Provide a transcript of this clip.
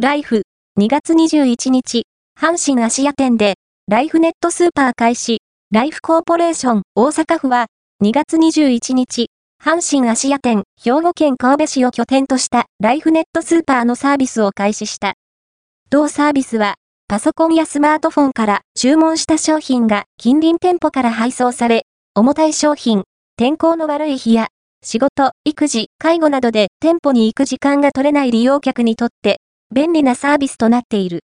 ライフ、2月21日、阪神芦屋店で、ライフネットスーパー開始、ライフコーポレーション。大阪府は、2月21日、阪神芦屋店、兵庫県神戸市を拠点とした。ライフネットスーパーのサービスを開始した。同サービスは、パソコンやスマートフォンから。注文した商品が。近隣店舗から配送され、重たい商品、天候の悪い日や、仕事、育児、介護などで。店舗に行く時間が取れない利用客にとって、便利なサービスとなっている。